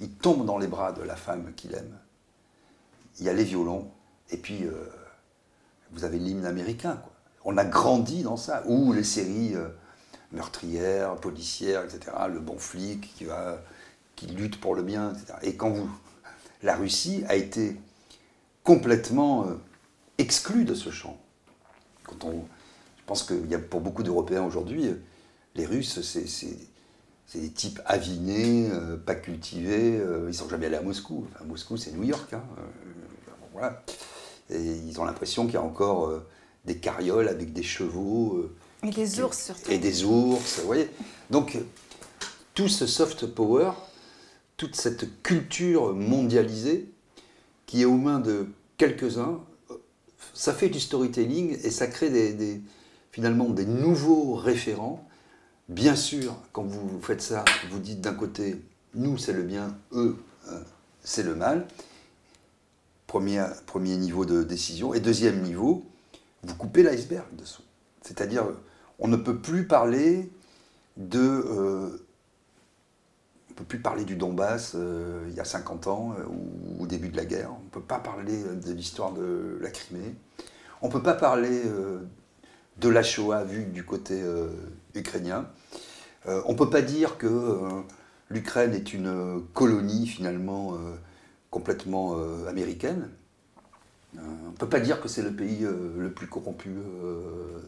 Il tombe dans les bras de la femme qu'il aime il y a les violons, et puis euh, vous avez l'hymne américain. On a grandi dans ça, ou les séries euh, meurtrières, policières, etc. Le bon flic qui va, qui lutte pour le bien, etc. Et quand vous. La Russie a été complètement euh, exclue de ce champ. Quand on, je pense qu'il y a pour beaucoup d'Européens aujourd'hui, euh, les Russes, c'est des types avinés, euh, pas cultivés, ils ne sont jamais allés à Moscou. Enfin, Moscou, c'est New York. Hein, voilà. Et ils ont l'impression qu'il y a encore des carrioles avec des chevaux. et des ours surtout. Et des ours, vous voyez. Donc, tout ce soft power, toute cette culture mondialisée qui est aux mains de quelques-uns, ça fait du storytelling et ça crée finalement des nouveaux référents. Bien sûr, quand vous faites ça, vous dites d'un côté, nous c'est le bien, eux euh, c'est le mal. Premier, premier niveau de décision. Et deuxième niveau, vous coupez l'iceberg dessous. C'est-à-dire, on ne peut plus parler de euh, on ne peut plus parler du Donbass euh, il y a 50 ans euh, ou au début de la guerre. On ne peut pas parler de l'histoire de la Crimée. On ne peut pas parler euh, de la Shoah vue du côté ukrainien. on ne peut pas dire que l'Ukraine est une colonie finalement complètement américaine. on ne peut pas dire que c'est le pays le plus corrompu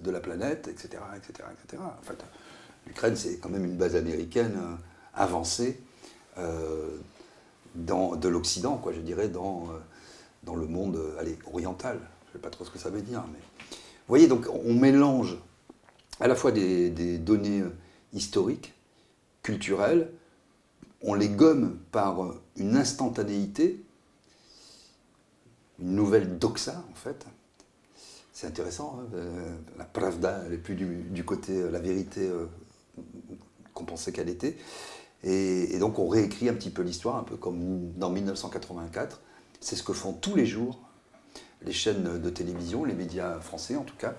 de la planète, etc. etc., etc. En fait, l'Ukraine, c'est quand même une base américaine avancée euh, dans, de l'Occident, quoi, je dirais, dans, euh, dans le monde euh, allez, oriental. Je ne sais pas trop ce que ça veut dire. Mais... Vous voyez, donc on mélange à la fois des, des données historiques, culturelles, on les gomme par une instantanéité, une nouvelle doxa en fait. C'est intéressant, hein, la pravda, elle n'est plus du, du, côté, la vérité qu'on pensait qu'elle était. Et, donc on réécrit un petit peu l'histoire, un peu comme dans 1984. C'est ce que font tous les jours les chaînes de télévision, les médias français en tout cas,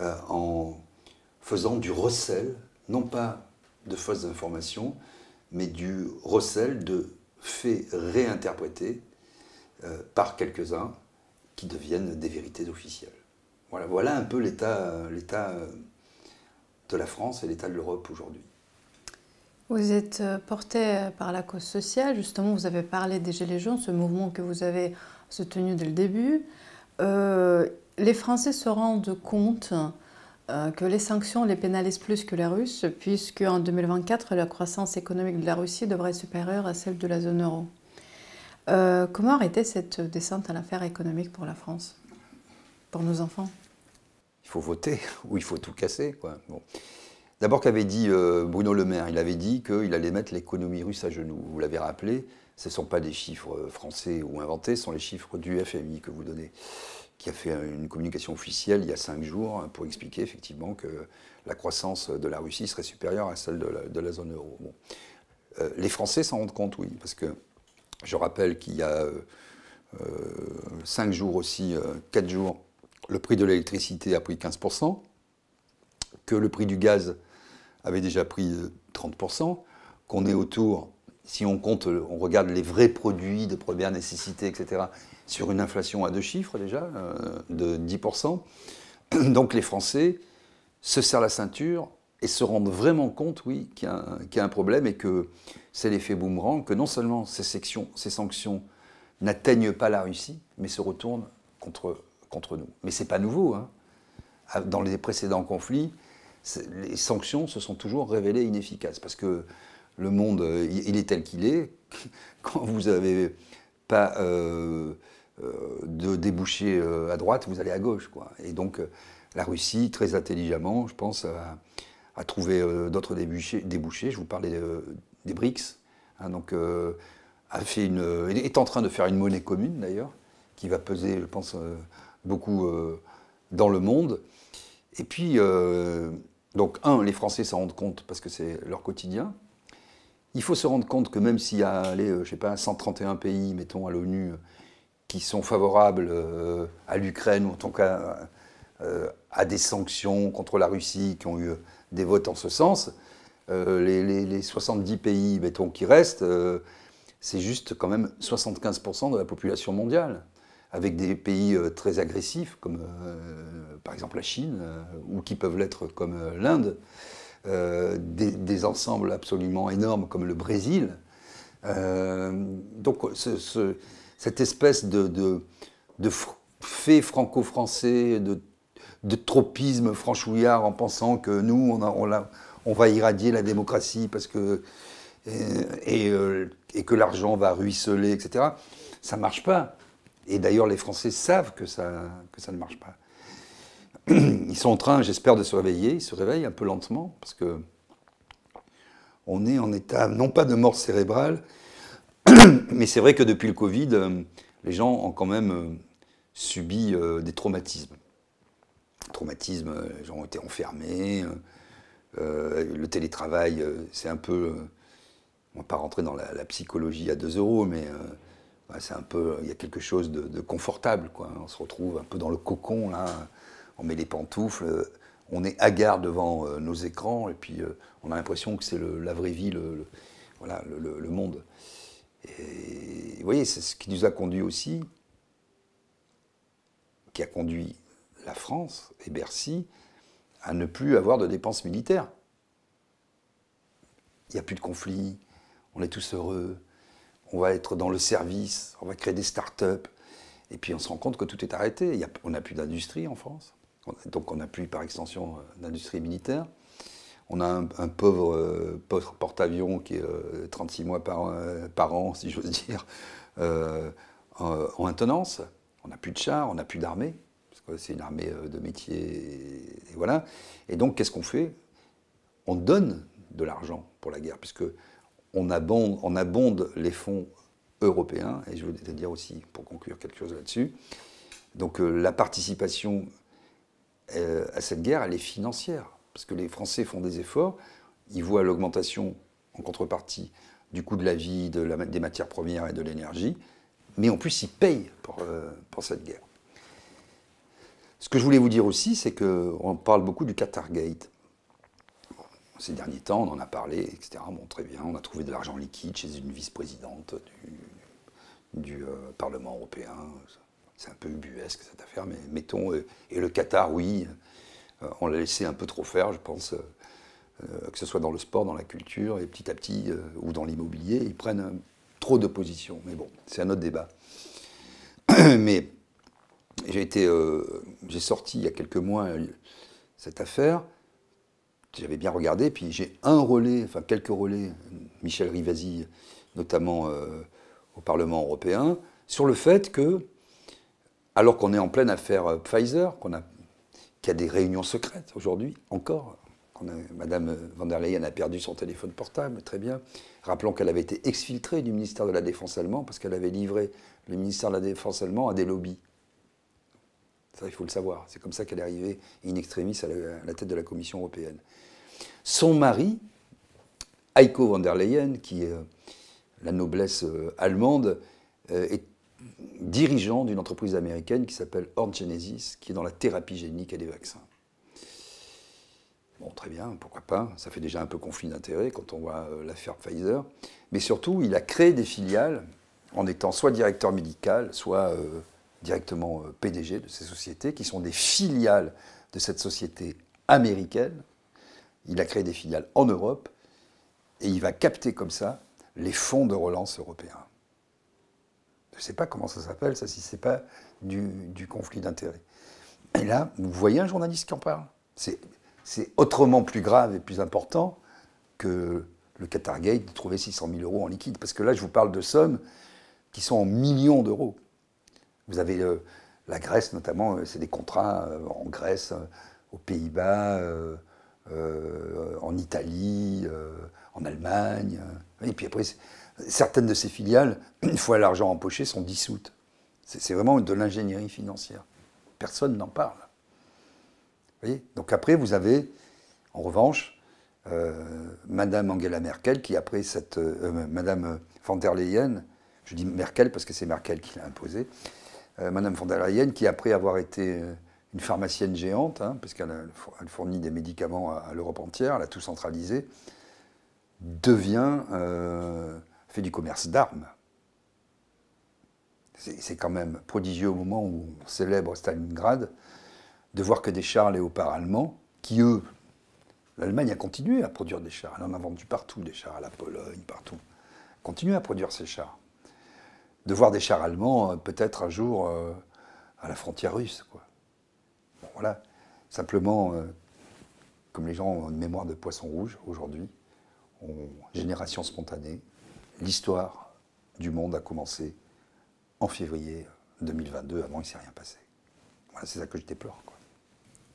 euh, en faisant du recel, non pas de fausses informations, mais du recel de faits réinterprétés euh, par quelques-uns qui deviennent des vérités officielles. Voilà, voilà un peu l'état de la France et l'état de l'Europe aujourd'hui. Vous êtes euh, porté euh, par la cause sociale, justement, vous avez parlé des Gilets jaunes, ce mouvement que vous avez soutenu dès le début. Euh, les Français se rendent compte que les sanctions les pénalisent plus que les Russes, puisque en 2024, la croissance économique de la Russie devrait être supérieure à celle de la zone euro. comment arrêter cette descente à l'affaire économique pour la France, pour nos enfants? Il faut voter ou il faut tout casser. Quoi. D'abord qu'avait dit euh, Bruno Le Maire, il avait dit qu'il allait mettre l'économie russe à genoux. Vous l'avez rappelé, ce ne sont pas des chiffres euh, français ou inventés, ce sont les chiffres du FMI que vous donnez, qui a fait une communication officielle il y a cinq jours pour expliquer effectivement que la croissance de la Russie serait supérieure à celle de la, zone euro. Euh, les Français s'en rendent compte, oui, parce que je rappelle qu'il y a cinq jours aussi, quatre jours, le prix de l'électricité a pris 15%, que le prix du gaz avait déjà pris 30%, qu'on est autour, si on compte, on regarde les vrais produits de première nécessité, etc., sur une inflation à deux chiffres déjà, euh, de 10%. Donc les Français se serrent la ceinture et se rendent vraiment compte, oui, qu'il y, a un problème et que c'est l'effet boomerang, que non seulement ces, sections, ces sanctions n'atteignent pas la Russie, mais se retournent contre, contre nous. Mais ce n'est pas nouveau. Hein. Dans les précédents conflits, les sanctions se sont toujours révélées inefficaces parce que le monde, euh, il est tel qu'il est. Quand vous n'avez pas euh, euh, de débouché à droite, vous allez à gauche. Quoi. Et donc, la Russie, très intelligemment, je pense, a, trouvé d'autres débouchés, Je vous parlais des BRICS. Hein, donc, a fait une, est en train de faire une monnaie commune, d'ailleurs, qui va peser, je pense, beaucoup dans le monde. Et puis, donc, un, les Français s'en rendent compte parce que c'est leur quotidien. Il faut se rendre compte que même s'il y a, allez, euh, je sais pas, 131 pays, mettons, à l'ONU, qui sont favorables euh, à l'Ukraine, ou en tout cas euh, à des sanctions contre la Russie, qui ont eu des votes en ce sens, les, 70 pays, mettons, qui restent, c'est juste quand même 75% de la population mondiale avec des pays euh, très agressifs, comme euh, par exemple la Chine, euh, ou qui peuvent l'être comme l'Inde, des, ensembles absolument énormes comme le Brésil. donc cette espèce de, fait franco-français, de, tropisme franchouillard en pensant que nous, on, va irradier la démocratie parce que, et que l'argent va ruisseler, etc. Ça ne marche pas. Et d'ailleurs, les Français savent que ça, que ça ne marche pas. Ils sont en train, j'espère, de se réveiller. Ils se réveillent un peu lentement parce que on est en état, non pas de mort cérébrale, mais c'est vrai que depuis le Covid, euh, les gens ont quand même euh, subi euh, des traumatismes. Traumatismes, les gens ont été enfermés. le télétravail, c'est un peu. on ne va pas rentrer dans la, psychologie à 2 euros, mais c'est un peu, il y a quelque chose de, confortable, quoi. On se retrouve un peu dans le cocon, là. On met les pantoufles, on est hagard devant euh, nos écrans, et puis euh, on a l'impression que c'est la vraie vie, le, voilà, le, monde. Et vous voyez, c'est ce qui nous a conduit aussi, qui a conduit la France et Bercy à ne plus avoir de dépenses militaires. Il n'y a plus de conflits, on est tous heureux, on va être dans le service, on va créer des start-up. Et puis on se rend compte que tout est arrêté. on n'a plus d'industrie en France. Donc on n'a plus par extension euh, d'industrie militaire. On a un, pauvre euh, porte-avions qui est 36 euh, mois par, an, si j'ose dire, en, en, intenance. On n'a plus de chars, on n'a plus d'armée, parce que c'est une armée de métier. Et, voilà. Et donc qu'est-ce qu'on fait? On donne de l'argent pour la guerre, puisque on abonde, on abonde les fonds européens, et je voulais dire aussi, pour conclure quelque chose là-dessus, donc euh, la participation euh, à cette guerre, elle est financière, parce que les Français font des efforts, ils voient l'augmentation en contrepartie du coût de la vie, des matières premières et de l'énergie, mais en plus ils payent pour, euh, cette guerre. Ce que je voulais vous dire aussi, c'est qu'on parle beaucoup du Qatar Gate ces derniers temps, on en a parlé, etc. Bon, très bien, on a trouvé de l'argent liquide chez une vice-présidente du, euh, Parlement européen. C'est un peu ubuesque cette affaire, mais mettons. Euh, et le Qatar, oui, euh, on l'a laissé un peu trop faire, je pense, que ce soit dans le sport, dans la culture, et petit à petit, ou dans l'immobilier, ils prennent trop de positions. Mais bon, c'est un autre débat. mais j'ai j'ai sorti il y a quelques mois cette affaire j'avais bien regardé, puis j'ai un relais, enfin quelques relais, Michel Rivasi, notamment euh, au Parlement européen, sur le fait que, alors qu'on est en pleine affaire euh, Pfizer, qu'on a, qu'il y a des réunions secrètes aujourd'hui, encore, Madame van der Leyen a perdu son téléphone portable, très bien. Rappelons qu'elle avait été exfiltrée du ministère de la Défense allemand parce qu'elle avait livré le ministère de la Défense allemand à des lobbies. Il faut le savoir. C'est comme ça qu'elle est arrivée in extremis à la, tête de la Commission européenne. Son mari, Heiko von der Leyen, qui est euh, la noblesse euh, allemande, euh, est dirigeant d'une entreprise américaine qui s'appelle Horn Genesis, qui est dans la thérapie génique et les vaccins. Bon, très bien, pourquoi pas. Ça fait déjà un peu conflit d'intérêts quand on voit l'affaire Pfizer. Mais surtout, il a créé des filiales en étant soit directeur médical, soit directement euh, PDG de ces sociétés, qui sont des filiales de cette société américaine. Il a créé des filiales en Europe et il va capter comme ça les fonds de relance européens. Je ne sais pas comment ça s'appelle, ça, si ce n'est pas du, conflit d'intérêts. Et là, vous voyez un journaliste qui en parle. C'est autrement plus grave et plus important que le Qatargate de trouver 600 000 euros en liquide. Parce que là, je vous parle de sommes qui sont en millions d'euros. Vous avez euh, la Grèce notamment, euh, c'est des contrats euh, en Grèce, aux Pays-Bas, en Italie, en Allemagne. Et puis après, certaines de ces filiales, une fois l'argent empoché, sont dissoutes. C'est vraiment de l'ingénierie financière. Personne n'en parle. Donc après, vous avez, en revanche, Madame Angela Merkel, qui après cette... Madame von der Leyen, je dis Merkel parce que c'est Merkel qui l'a imposé, euh, Madame von der Leyen, qui après avoir été euh, une pharmacienne géante, hein, parce qu'elle fournit des médicaments à, l'Europe entière, elle a tout centralisé, devient, euh, fait du commerce d'armes. C'est quand même prodigieux au moment où on célèbre Stalingrad de voir que des chars léopards allemands, qui eux, l'Allemagne a continué à produire des chars, elle en a vendu partout, des chars à la Pologne, partout. continuer à produire ces chars. De voir des chars allemands, peut-être un jour, à la frontière russe. Quoi. Voilà. Simplement, comme les gens ont une mémoire de poisson rouge aujourd'hui, génération spontanée, l'histoire du monde a commencé en février 2022, avant il ne s'est rien passé. Voilà, c'est ça que je déplore.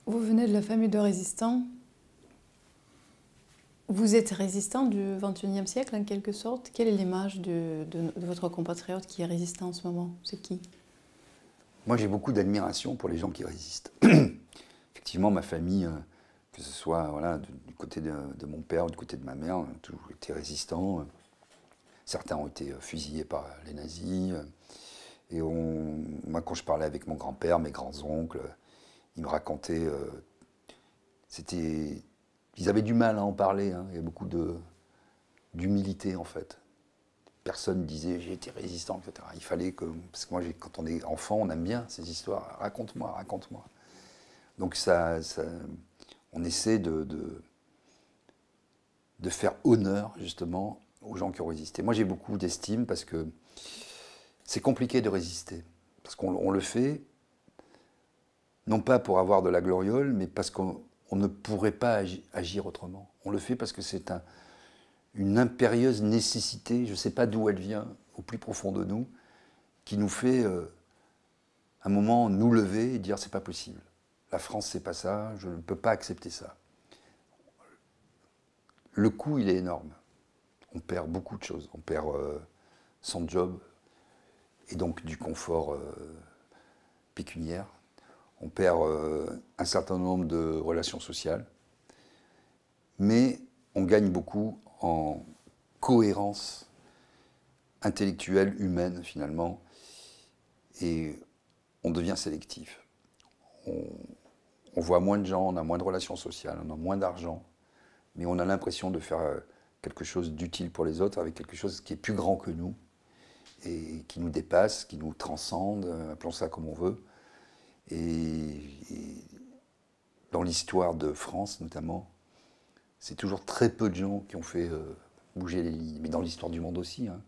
Vous venez de la famille de résistants. Vous êtes résistant du XXIe siècle en quelque sorte. Quelle est l'image de, votre compatriote qui est résistant en ce moment? C'est qui? Moi j'ai beaucoup d'admiration pour les gens qui résistent. Effectivement, ma famille, euh, que ce soit voilà, du côté de, mon père ou du côté de ma mère, ont toujours été résistants. Certains ont été fusillés par les nazis. Et moi, quand je parlais avec mon grand-père, mes grands-oncles, ils me racontaient. Euh, c'était, ils avaient du mal à en parler. Hein. Il y a beaucoup d'humilité, en fait. Personne disait j'ai été résistant, etc. Il fallait que. Parce que moi, quand on est enfant, on aime bien ces histoires. Raconte-moi, raconte-moi. Donc, ça, on essaie de, de faire honneur, justement, aux gens qui ont résisté. Moi, j'ai beaucoup d'estime parce que c'est compliqué de résister. Parce qu'on le fait, non pas pour avoir de la gloriole, mais parce qu'on ne pourrait pas agir autrement. On le fait parce que c'est un, une impérieuse nécessité, je ne sais pas d'où elle vient, au plus profond de nous, qui nous fait euh, un moment nous lever et dire c'est pas possible. La France, c'est pas ça, je ne peux pas accepter ça. Le coût, il est énorme. On perd beaucoup de choses. On perd euh, son job, et donc du confort euh, pécuniaire. On perd euh, un certain nombre de relations sociales, mais on gagne beaucoup en cohérence intellectuelle, humaine finalement, et on devient sélectif. On, voit moins de gens, on a moins de relations sociales, on a moins d'argent, mais on a l'impression de faire euh, quelque chose d'utile pour les autres avec quelque chose qui est plus grand que nous et qui nous dépasse, qui nous transcende, euh, appelons ça comme on veut. Et, dans l'histoire de France notamment, c'est toujours très peu de gens qui ont fait euh, bouger les lignes, mais dans l'histoire du monde aussi. Hein.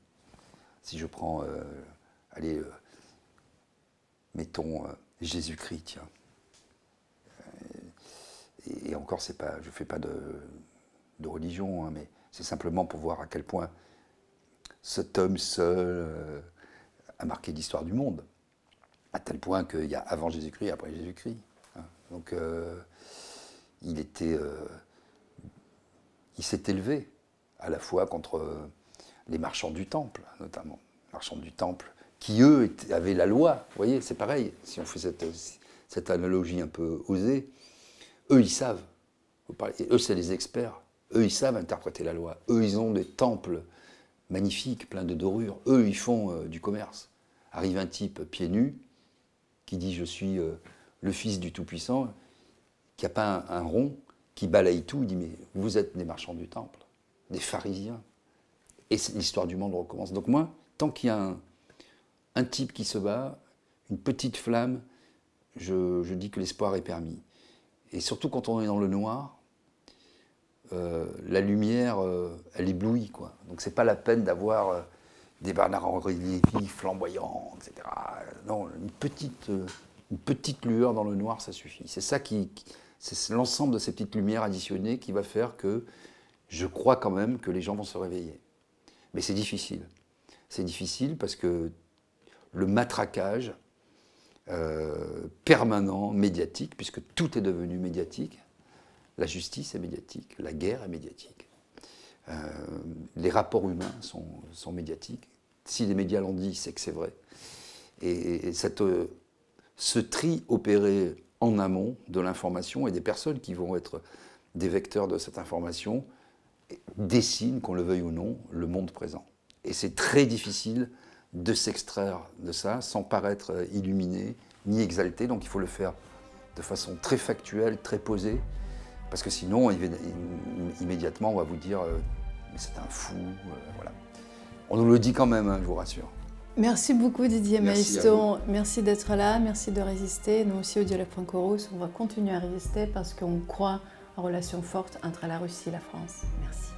Si je prends, euh, allez, mettons Jésus-Christ. Et, encore, c'est pas, je ne fais pas de, religion, hein, mais c'est simplement pour voir à quel point cet homme seul euh, a marqué l'histoire du monde, à tel point qu'il y a avant Jésus-Christ et après Jésus-Christ. Hein. Donc euh, il était, euh, il s'est élevé à la fois contre les marchands du temple, notamment, marchands du temple, qui eux avaient la loi. Vous voyez, c'est pareil. Si on fait cette, analogie un peu osée, eux ils savent. eux c'est les experts. Eux ils savent interpréter la loi. Eux ils ont des temples magnifique, plein de dorures. Eux, ils font euh, du commerce. Arrive un type pieds nus qui dit Je suis euh, le fils du Tout-Puissant, qui n'a pas un, rond, qui balaye tout. Il dit Mais vous êtes des marchands du temple, des pharisiens. Et l'histoire du monde recommence. Donc, moi, tant qu'il y a un, type qui se bat, une petite flamme, je, dis que l'espoir est permis. Et surtout quand on est dans le noir, euh, la lumière, euh, elle éblouit. Quoi. Donc c'est pas la peine d'avoir des Bernard-Henri Lévy flamboyants, etc. Non, une petite, une petite lueur dans le noir, ça suffit. C'est ça qui, c'est l'ensemble de ces petites lumières additionnées qui va faire que je crois quand même que les gens vont se réveiller. Mais c'est difficile. C'est difficile parce que le matraquage permanent, médiatique, puisque tout est devenu médiatique, la justice est médiatique, la guerre est médiatique. Euh, les rapports humains sont, médiatiques. Si les médias l'ont dit, c'est que c'est vrai. Et, cette, ce tri opéré en amont de l'information et des personnes qui vont être des vecteurs de cette information dessine, qu'on le veuille ou non, le monde présent. Et c'est très difficile de s'extraire de ça sans paraître illuminé ni exalté. Donc il faut le faire de façon très factuelle, très posée, parce que sinon, immédiatement, on va vous dire euh, c'est un fou. Euh, voilà. On nous le dit quand même, hein, je vous rassure. Merci beaucoup Didier Maiston. Merci d'être là, merci de résister. Nous aussi au Dialogue Franco-Russe, on va continuer à résister parce qu'on croit en relation forte entre la Russie et la France. Merci.